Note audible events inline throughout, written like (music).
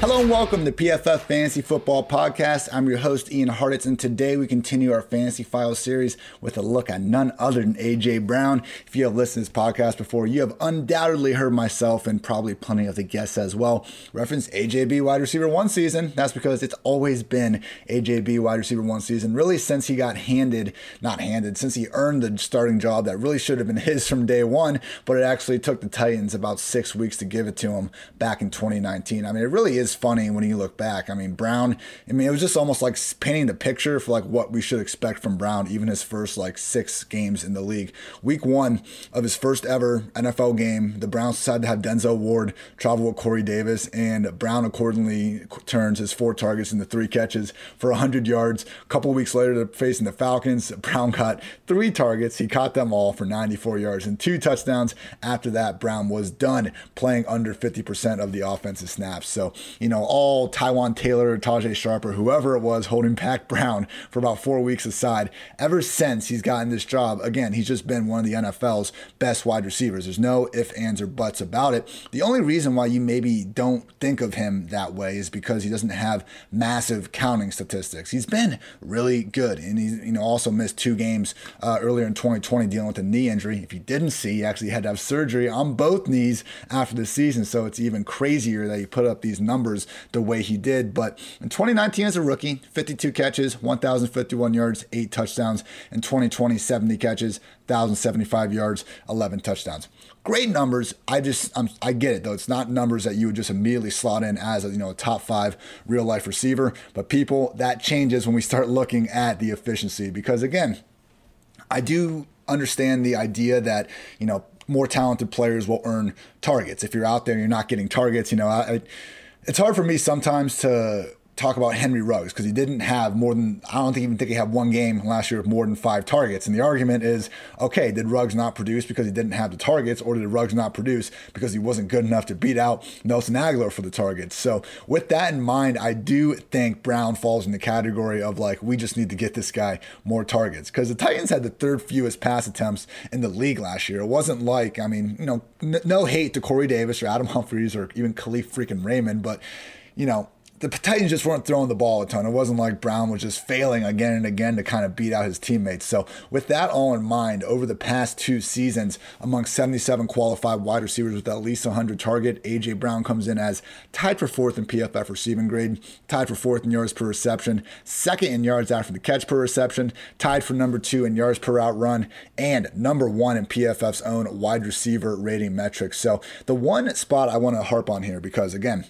Hello and welcome to PFF Fantasy Football Podcast. I'm your host, Ian Hartitz, and today we continue our Fantasy Files series with a look at none other than A.J. Brown. If you have listened to this podcast before, you have undoubtedly heard myself and probably plenty of the guests as well reference AJB wide receiver one season. That's because it's always been AJB wide receiver one season, really since he got handed, not handed, since he earned the starting job that really should have been (laughs) his from day one, but it actually took the Titans about six weeks to give it to him back in 2019. I mean, it really is is funny when you look back. I mean, Brown, I mean, it was just almost like painting the picture for like what we should expect from Brown, even his first like six games in the league. Week one of his first ever NFL game, the Browns decided to have Denzel Ward travel with Corey Davis, and Brown accordingly turns his four targets into three catches for 100 yards. A couple weeks later, facing the Falcons, (laughs) Brown caught three targets. He caught them all for 94 yards and two touchdowns. After that, Brown was done playing under 50% of the offensive snaps. So you know, all Taywan Taylor, Tajae Sharpe, or whoever it was holding back Brown for about four weeks aside. Ever since he's gotten this job, again, he's just been one of the NFL's best wide receivers. There's no ifs, ands, or buts about it. The only reason why you maybe don't think of him that way is because he doesn't have massive counting statistics. He's been really good, and he's you know also missed two games uh, earlier in 2020 dealing with a knee injury. If you didn't see, he actually had to have surgery on both knees after the season, so it's even crazier that he put up these numbers numbers the way he did. But in 2019 as a rookie, 52 catches, 1,051 yards, eight touchdowns. In 2020, 70 catches, 1,075 yards, 11 touchdowns. Great numbers. I just I'm, i get it though. It's not numbers that you would just immediately slot in as a you know a top five real life receiver. But people that changes when we start looking at the efficiency because again, I do understand the idea that you know more talented players will earn targets. If you're out there and you're not getting targets, you know I it's hard for me sometimes to talk about Henry Ruggs because he didn't have more than I don't think even think he had one game last year with more than five targets. And the argument is, okay, did Ruggs not produce because he didn't have the targets, or did Ruggs not produce because he wasn't good enough to beat out Nelson Agholor for the targets? So with that in mind, I do think Brown falls in the category of like we just need to get this guy more targets because the Titans had the third fewest pass attempts in the league last year. It wasn't like I mean, you know, n- no hate to Corey Davis or Adam Humphries or even Kalif freaking Raymond, but you know, the Titans just weren't throwing the ball a ton. It wasn't like Brown was just failing again and again to kind of beat out his teammates. So, with that all in mind, over the past two seasons, among 77 qualified wide receivers with at least 100 target, AJ Brown comes in as tied for fourth in PFF receiving grade, tied for fourth in yards per reception, second in yards after the catch per reception, tied for number two in yards per out run, and number one in PFF's own wide receiver rating metrics. So, the one spot I want to harp on here because again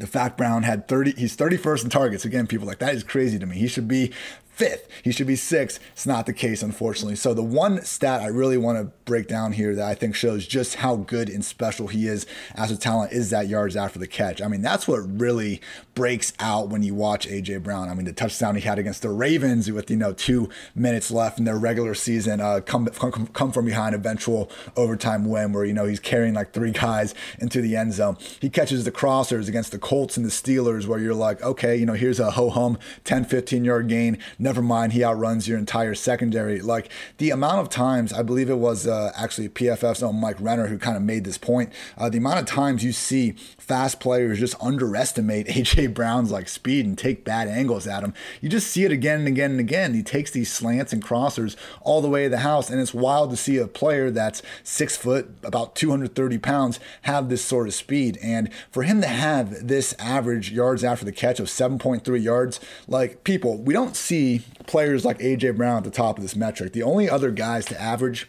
the fact Brown had 30, he's 31st in targets. Again, people like that is crazy to me. He should be fifth. He should be sixth. It's not the case, unfortunately. So the one stat I really want to break down here that I think shows just how good and special he is as a talent is that yards after the catch. I mean, that's what really breaks out when you watch AJ Brown. I mean, the touchdown he had against the Ravens with you know two minutes left in their regular season, uh, come, come come from behind eventual overtime win where you know he's carrying like three guys into the end zone. He catches the crossers against the Colts and the Steelers where you're like, okay, you know, here's a ho hum 10, 15 yard gain. No never mind, he outruns your entire secondary. Like the amount of times, I believe it was uh, actually PFF's own Mike Renner who kind of made this point. Uh, the amount of times you see fast players just underestimate (laughs) AJ Brown's like speed and take bad angles at him. You just see it again and again and again. He takes these slants and crossers all the way to the house, and it's wild to see a player that's six foot, about 230 pounds, have this sort of speed. And for him to have this average yards after the catch of 7.3 yards, like people, we don't see players like AJ Brown at the top of this metric. The only other guys to average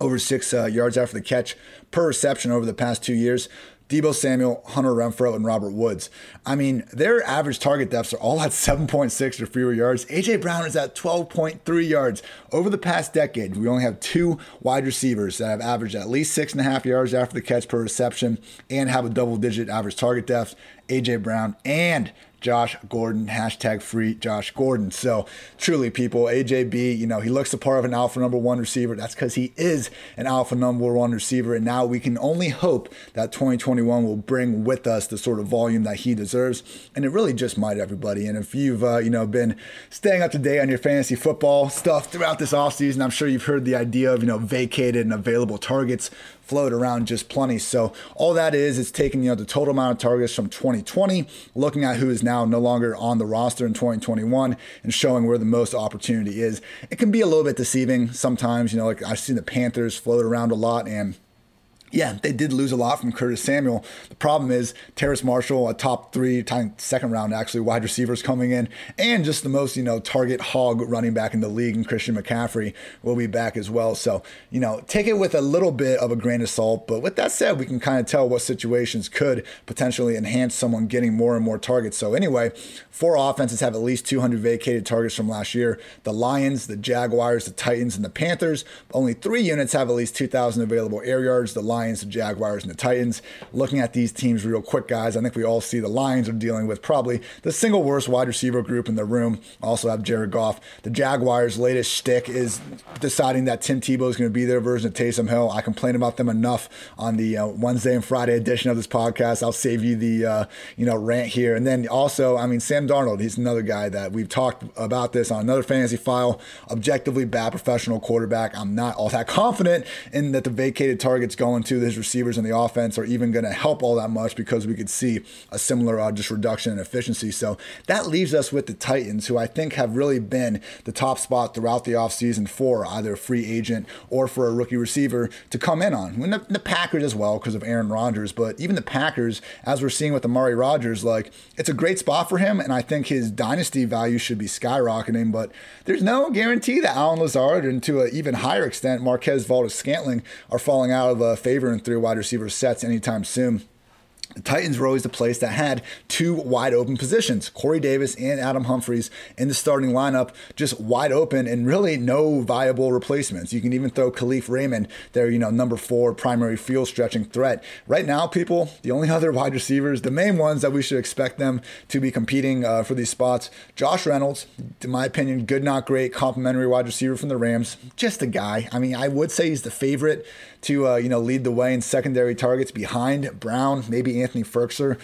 over six uh, yards after the catch per reception over the past two years. Deebo Samuel, Hunter Renfrow, and Robert Woods. I mean, their average target depths are all at (laughs) 7.6 or fewer yards. AJ Brown is at 12.3 yards. Over the past decade, we only have two wide receivers that have averaged at least six and a half yards after the catch per reception and have a double digit average target depth. AJ Brown and Josh Gordon, hashtag free Josh Gordon. So truly, people, AJB, you know, he looks the part of an alpha number one receiver. That's because he is an alpha number one receiver. And now we can only hope that 2021 will bring with us the sort of volume that he deserves. And it really just might, everybody. And if you've, uh, you know, been staying up to date on your fantasy football stuff throughout this offseason, I'm sure you've heard the idea of, you know, vacated and available targets float around just plenty. So all that is, it's taking you know the total amount of targets from 2020, looking at who is now no longer on the roster in 2021, and showing where the most opportunity is. It can be a little bit deceiving sometimes. You know, like I've seen the Panthers float around a lot and yeah, they did lose a lot from Curtis Samuel. The problem is Terrace Marshall, a top three, second round actually, wide receivers coming in, and just the most, you know, target hog running back in the league, and Christian McCaffrey will be back as well. So, you know, take it with a little bit of a grain of salt. But with that said, we can kind of tell what situations could potentially enhance someone getting more and more targets. So, anyway, four offenses have at least 200 vacated targets from last year the Lions, the Jaguars, the Titans, and the Panthers. Only three units have at least 2,000 available air yards the Lions. Lions, the Jaguars, and the Titans. Looking at these teams real quick, guys, I think we all see the Lions are dealing with probably the single worst wide receiver group in the room. Also have Jared Goff. The Jaguars' latest shtick is deciding that Tim Tebow is going to be their version of Taysom Hill. I complain about them enough on the uh, Wednesday and Friday edition of this podcast. I'll save you the uh, you know rant here. And then also, I mean, Sam Darnold. He's another guy that we've talked about this on another fantasy file. Objectively bad professional quarterback. I'm not all that (laughs) confident in that the vacated targets going to his receivers in the offense are even going to help all that much because we could see a similar uh, just reduction in efficiency. So that leaves us with the Titans, who I think have really been the top spot throughout the offseason for either a free agent or for a rookie receiver to come in on. And the, the Packers as well because of Aaron Rodgers, but even the Packers, as we're seeing with Amari Rodgers, like it's a great spot for him, and I think his dynasty value should be skyrocketing. But there's no guarantee that Allen Lazard and to an even higher extent Marquez Valdes-Scantling are falling out of a favor and three wide receiver sets anytime soon. The Titans were always the place that had two wide open positions, Corey Davis and Adam Humphries in the starting lineup, just wide open and really no viable replacements. You can even throw Kalif Raymond, their you know number four primary field stretching threat. Right now, people, the only (laughs) other wide receivers, the main ones that we should expect them to be competing uh, for these spots, Josh Reynolds, in my opinion, good not great, complimentary wide receiver from the Rams, just a guy. I mean, I would say he's the favorite to uh, you know lead the way in secondary targets behind Brown, maybe Anthony Firkser.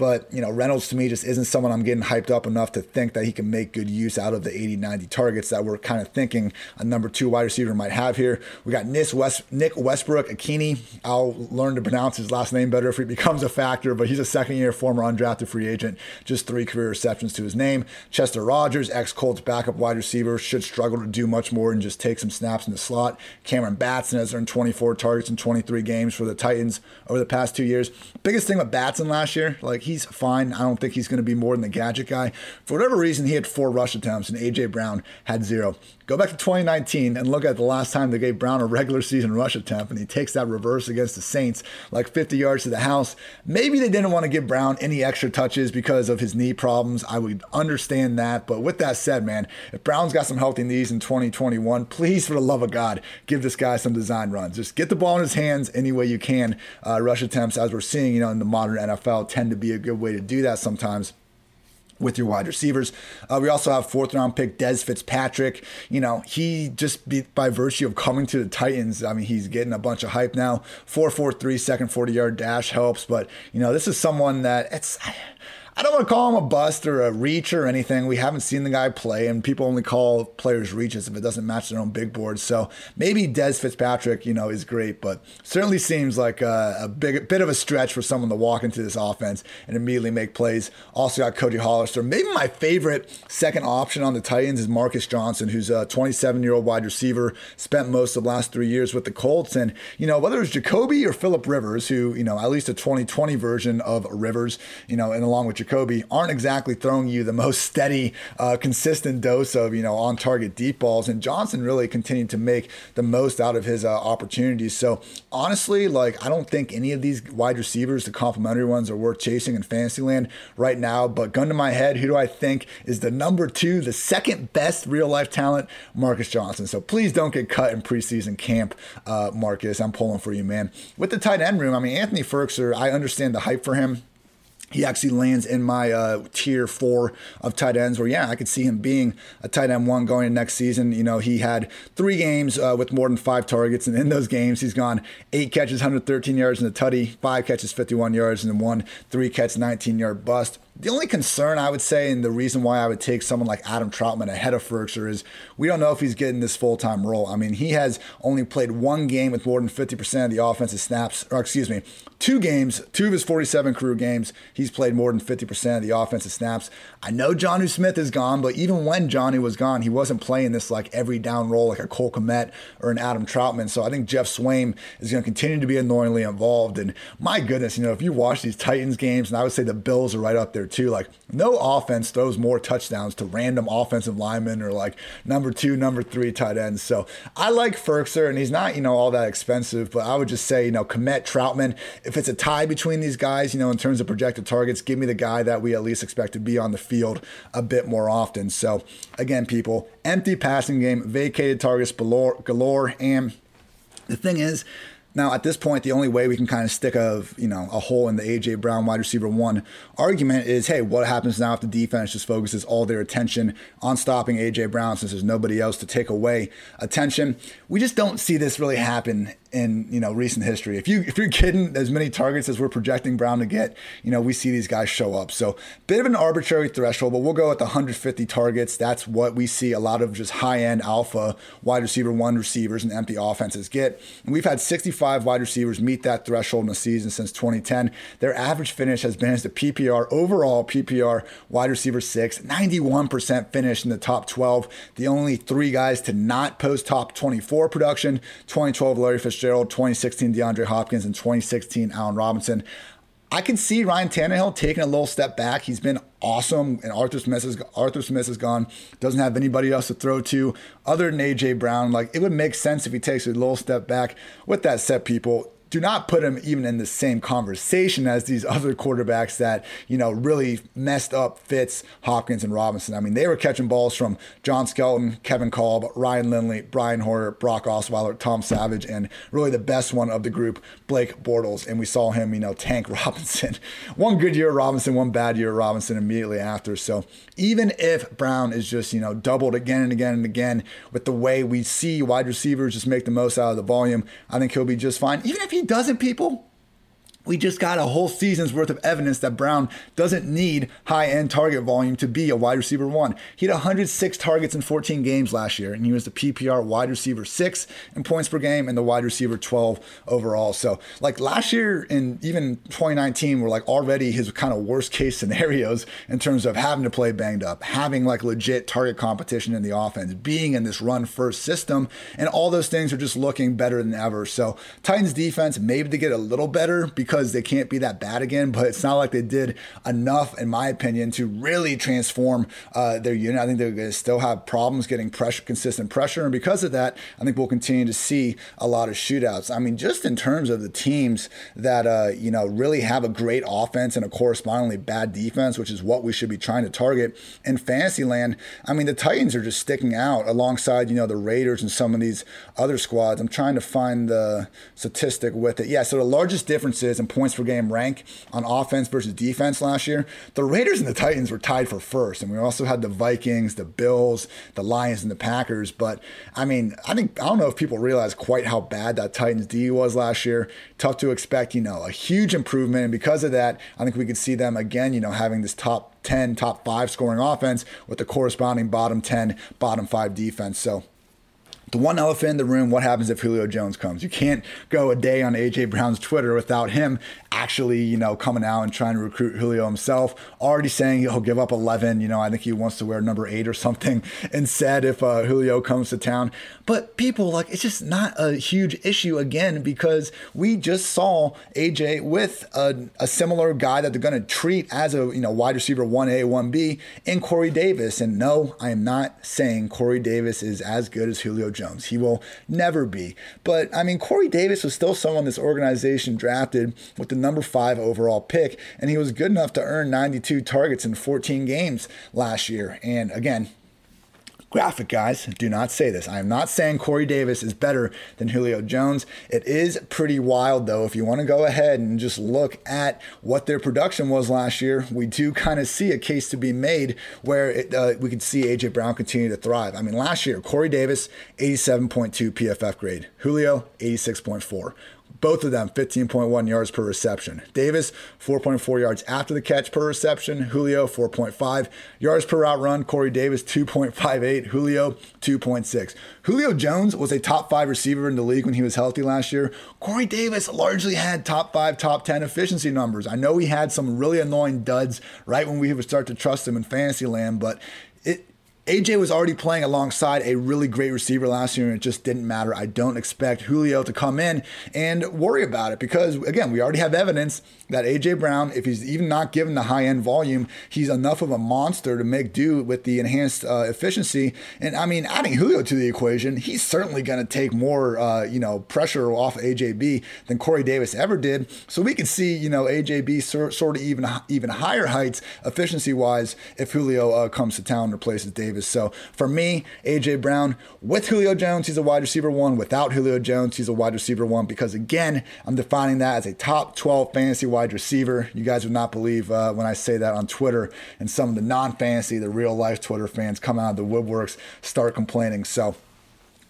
But, you know, Reynolds to me just isn't someone I'm getting hyped up enough to think that he can make good use out of the 80, 90 targets that we're kind of thinking a number two wide receiver might have here. We got Nick, West, Nick Westbrook-Ikhine. I'll learn to pronounce his last name better if he (laughs) becomes a factor, but he's a second year former undrafted free agent, just three career receptions to his name. Chester Rogers, ex Colts backup wide receiver, should struggle to do much more than just take some snaps in the slot. Cameron Batson has earned 24 targets in 23 games for the Titans over the past two years. Biggest thing with Batson last year, like he's fine. I don't think he's going to be more than the gadget guy. For whatever reason, he had four rush attempts and AJ Brown had zero. Go back to 2019 and look at the last time they gave Brown a regular season rush attempt, and he takes that reverse against the Saints, like 50 yards to the house. Maybe they didn't want to give Brown any extra touches because of his knee problems. I would understand that. But with that said, man, if Brown's got some healthy knees in 2021, please, for the love of God, give this guy some design runs. Just get the ball in his hands any way you can. Uh, rush attempts, as we're seeing, you know, in the modern NFL, tend to be a good way to do that sometimes with your wide receivers. Uh, we also have fourth round pick Dez Fitzpatrick. You know, he just be, by virtue of coming to the Titans, I mean, he's getting a bunch of hype now. 4.43 second 40 yard dash helps, but you know, this is someone that it's I don't want to call him a bust or a reach or anything. We haven't seen the guy play, and people only call players reaches if it doesn't match their own big board. So maybe Dez Fitzpatrick, you know, is great, but certainly seems like a, a big bit of a stretch for someone to walk into this offense and immediately make plays. Also got Cody Hollister. Maybe my favorite second option on the Titans is Marcus Johnson, who's a 27 year old wide receiver, spent most of the last three years with the Colts, and you know whether it's Jacoby or Philip Rivers, who you know at least a 2020 version of Rivers, you know, and along with Jacoby aren't exactly throwing you the most steady, uh, consistent dose of you know on target deep balls, and Johnson really continued to make the most out of his uh, opportunities. So honestly, like I don't think any of these wide receivers, the complimentary ones, are worth chasing in Fantasyland right now. But gun to my head, who do I think is the number two, the second best real life talent? Marcus Johnson. So please don't get cut in preseason camp, uh, Marcus. I'm pulling for you, man. With the tight end room, I mean Anthony Firkser, I understand the hype for him he actually lands in my uh, tier four of tight ends where yeah i could see him being a tight end one going into next season. You know he had three games uh, with more than five targets and in those games he's gone eight catches 113 yards in the tutty five catches 51 yards and one three catch 19 yard bust The only concern I would say, and the reason why I would take someone like Adam Trautman ahead of Firkser is we don't know if he's getting this full time role. I mean, he has only played one game with more than 50% of the offensive snaps, or excuse me, two games, two of his 47 career games, he's played more than 50% of the offensive snaps. I know Jonnu Smith is gone, but even when Jonnu was gone, he wasn't playing this like every down role like a Cole Kmet or an Adam Trautman. So I think Geoff Swaim is going to continue to be annoyingly involved. And my goodness, you know, if you watch these Titans games, and I would say the Bills are right up there too, like no offense throws more touchdowns to random offensive linemen or like number two, number three tight ends. So I like Firkser, and he's not, you know, all that expensive, but I would just say, you know, Kmet, Trautman. if it's a tie between these guys, you know, in terms of projected targets, give me the guy that we at least expect to be on the field a bit more often. So again, people, empty passing game, vacated targets galore, galore and the thing is, now, at this point, the only way we can kind of stick a you know a hole in the AJ Brown wide receiver one argument is, hey, what happens now if the defense just focuses all their attention on stopping AJ Brown since there's nobody else to take away attention? We just don't see this really happen in you know recent history. If you if you're getting as many targets as we're projecting Brown to get, you know we see these guys show up. So bit of an arbitrary threshold, but we'll go at the 150 targets. That's what we see a lot of just high end alpha wide receiver one receivers and empty offenses get. And we've had 65 wide receivers meet that threshold in a season since 2010. Their average finish has been as the PPR overall PPR wide receiver six, 91% finish in the top 12. The only three guys to not post top 24 production: 2012 Larry Fitzgerald. Fitzgerald, 2016 DeAndre Hopkins, and 2016 Allen Robinson. I can see Ryan Tannehill taking a little step back. He's been awesome, and Arthur Smith is Arthur Smith is gone. Doesn't have anybody else to throw to other than AJ Brown. Like it would make sense if he takes a little step back. With that said, people, do not put him even in the same conversation as these (laughs) other quarterbacks that, you know, really messed up Fitz, Hopkins, and Robinson. I mean, they were catching balls from John Skelton, Kevin Kolb, Ryan Lindley, Brian Hoyer, Brock Osweiler, Tom Savage, and really the best one of the group, Blake Bortles. And we saw him, you know, (laughs) tank Robinson. one good year Robinson, one bad year Robinson immediately after. So even if Brown is just, you know, doubled again and again and again with the way we see wide receivers just make the most out of the volume, I think he'll be just fine. Even if he doesn't, people, we just got a whole season's worth of evidence that Brown doesn't need high end target volume to be a wide receiver one. He had 106 targets in 14 games last year, and he was the PPR wide receiver six in points per game and the wide receiver 12 overall. So, like last year and even 2019 were like already his kind of worst case scenarios in terms of having to play banged up, having like legit target competition in the offense, being in this run first system, and all those things are just looking better than ever. So, Titans defense, maybe to get a little better because because they can't be that bad again, but it's not like they did enough, in my opinion, to really transform uh, their unit. I think they're going to still have problems getting pressure, consistent pressure, and because of that, I think we'll continue to see a lot of shootouts. I mean, just in terms of the teams that uh, you know really have a great offense and a correspondingly bad defense, which is what we should be trying to target in Fantasyland. I mean, the Titans are just sticking out alongside you know the Raiders and some of these other squads. I'm trying to find the statistic with it. Yeah, so the largest difference in points per game rank on offense versus defense last year, the Raiders and the Titans were tied for first. And we also had the Vikings, the Bills, the Lions, and the Packers. But I mean, I think, I don't know if people realize quite how bad that Titans D was last year. Tough to expect, you know, a huge improvement. And because of that, I think we could see them again, you know, having this top 10, top five scoring offense with the corresponding bottom 10, bottom five defense. So, the one elephant in the room what happens if Julio Jones comes? You can't go a day on AJ Brown's Twitter without him actually, you know, coming out and trying to recruit Julio himself, already saying he'll give up 11. You know, I think he wants to wear number eight or something (laughs) instead if uh, Julio comes to town. But people, like, it's just not a huge issue again because we just saw AJ with a, a similar guy that they're going to treat as a, you know, wide receiver 1A, 1B in Corey Davis. And no, I am not saying Corey Davis is as good as Julio Jones. He will never be. But I mean, Corey Davis was still someone this organization drafted with the number five overall pick, and he was good enough to earn 92 targets in 14 games last year. And again, graphic, guys. Do not say this. I am not saying Corey Davis is better than Julio Jones. It is pretty wild, though. If you want to go ahead and just look at what their production was last year, we do kind of see a case to be made where it, uh, we could see A.J. Brown continue to thrive. I mean, last year, Corey Davis, 87.2 PFF grade, Julio, 86.4. Both of them 15.1 yards per reception. Davis 4.4 yards after the catch per reception. Julio 4.5 yards per route run. Corey Davis 2.58. Julio 2.6. Julio Jones was a top five receiver in the league when he was healthy last year. Corey Davis largely had top five, top 10 efficiency numbers. I know he had some really annoying duds right when we would start to trust him in fantasy land, but AJ was already playing alongside a really great receiver last year, and it just didn't matter. I don't expect Julio to come in and worry about it because, again, we already have evidence that AJ Brown, if he's even not given the high end volume, he's enough of a monster to make do with the enhanced uh, efficiency. And I mean, adding Julio to the equation, he's certainly going to take more, uh, you know, pressure off AJB than Corey Davis ever did. So we can see, you know, AJB sort, of even even higher heights efficiency wise if Julio uh, comes to town and replaces Davis. So for me, AJ Brown with Julio Jones, he's a wide receiver one. Without Julio Jones, he's a wide receiver one because again, I'm defining that as a top 12 fantasy wide wide receiver. You guys would not believe uh, when I say that on Twitter, and some of the non fantasy, the real life Twitter fans come out of the woodworks, start complaining. So,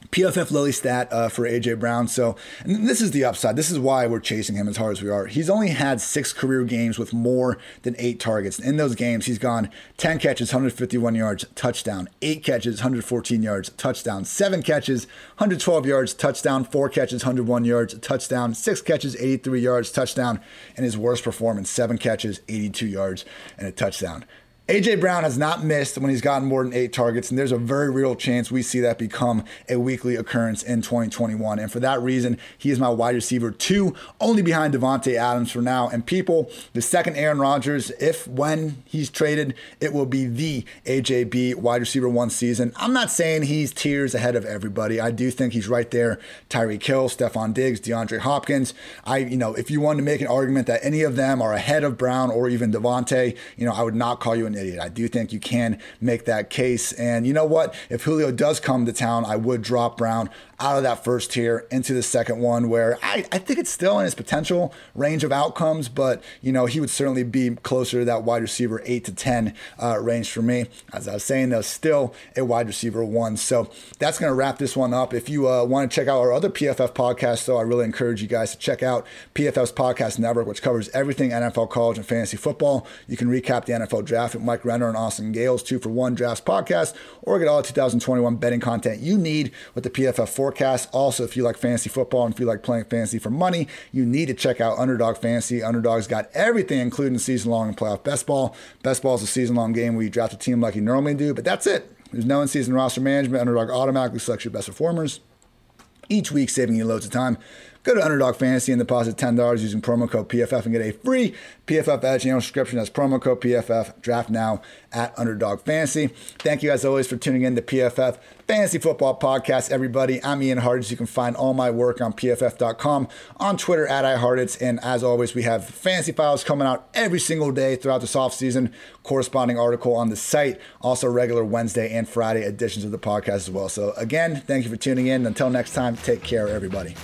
PFF Lily stat uh, for AJ Brown. So, and this is the upside. This is why we're chasing him as hard as we are. He's only had six career games with more than eight targets. In those games, he's gone 10 catches, 151 yards, touchdown, eight catches, 114 yards, touchdown, seven catches, 112 yards, touchdown, four catches, 101 yards, touchdown, six catches, 83 yards, touchdown, and his worst performance, seven catches, 82 yards, and a touchdown. AJ Brown has not missed when he's gotten more than eight targets, and there's a very real chance we see that become a weekly occurrence in 2021. And for that reason, he is my wide receiver two, only behind Davante Adams for now. And people, the second Aaron Rodgers, if when he's traded, it will be the AJB wide receiver one season. I'm not saying he's tiers ahead of everybody. I do think he's right there. Tyreek Hill, Stefon Diggs, DeAndre Hopkins. I, you know, if you wanted to make an argument that any of them are ahead of Brown or even Davante, you know, I would not call you an idiot. I do think you can make that case. And you know what? If Julio does come to town, I would drop Brown out of that first tier into the second one, where I, I think it's still in his potential range of outcomes, but you know, he would certainly be closer to that wide receiver eight to 10 uh, range for me. As I was saying, though, still a wide receiver one. So that's going to wrap this one up. If you uh, want to check out our other PFF podcasts, though, I really encourage you guys to check out PFF's podcast network, which covers everything NFL, college, and fantasy football. You can recap the NFL draft with Mike Renner and Austin Gayle's, two for one drafts podcast, or get all the 2021 betting content you need with the PFF forecast. Also, if you like fantasy football and if you like playing fantasy for money, you need to check out Underdog Fantasy. Underdog's got everything, including season long and playoff best ball. Best ball is a season long game where you draft a team like you normally do, but that's it. There's no in season roster management. Underdog automatically selects your best performers each week, saving you loads of time. Go to Underdog Fantasy and deposit $10 using promo code PFF and get a free PFF Edge annual subscription. That's promo code PFF. Draft now at Underdog Fantasy. Thank you, as always, for tuning in to PFF Fantasy Football Podcast, everybody. I'm Ian Hartitz. You can find all my work on PFF.com, on Twitter at iHartitz. And as always, we have fantasy files coming out every single day throughout this off season. Corresponding article on the site. Also, regular Wednesday and Friday editions of the podcast as well. So, again, thank you for tuning in. Until next time, take care, everybody.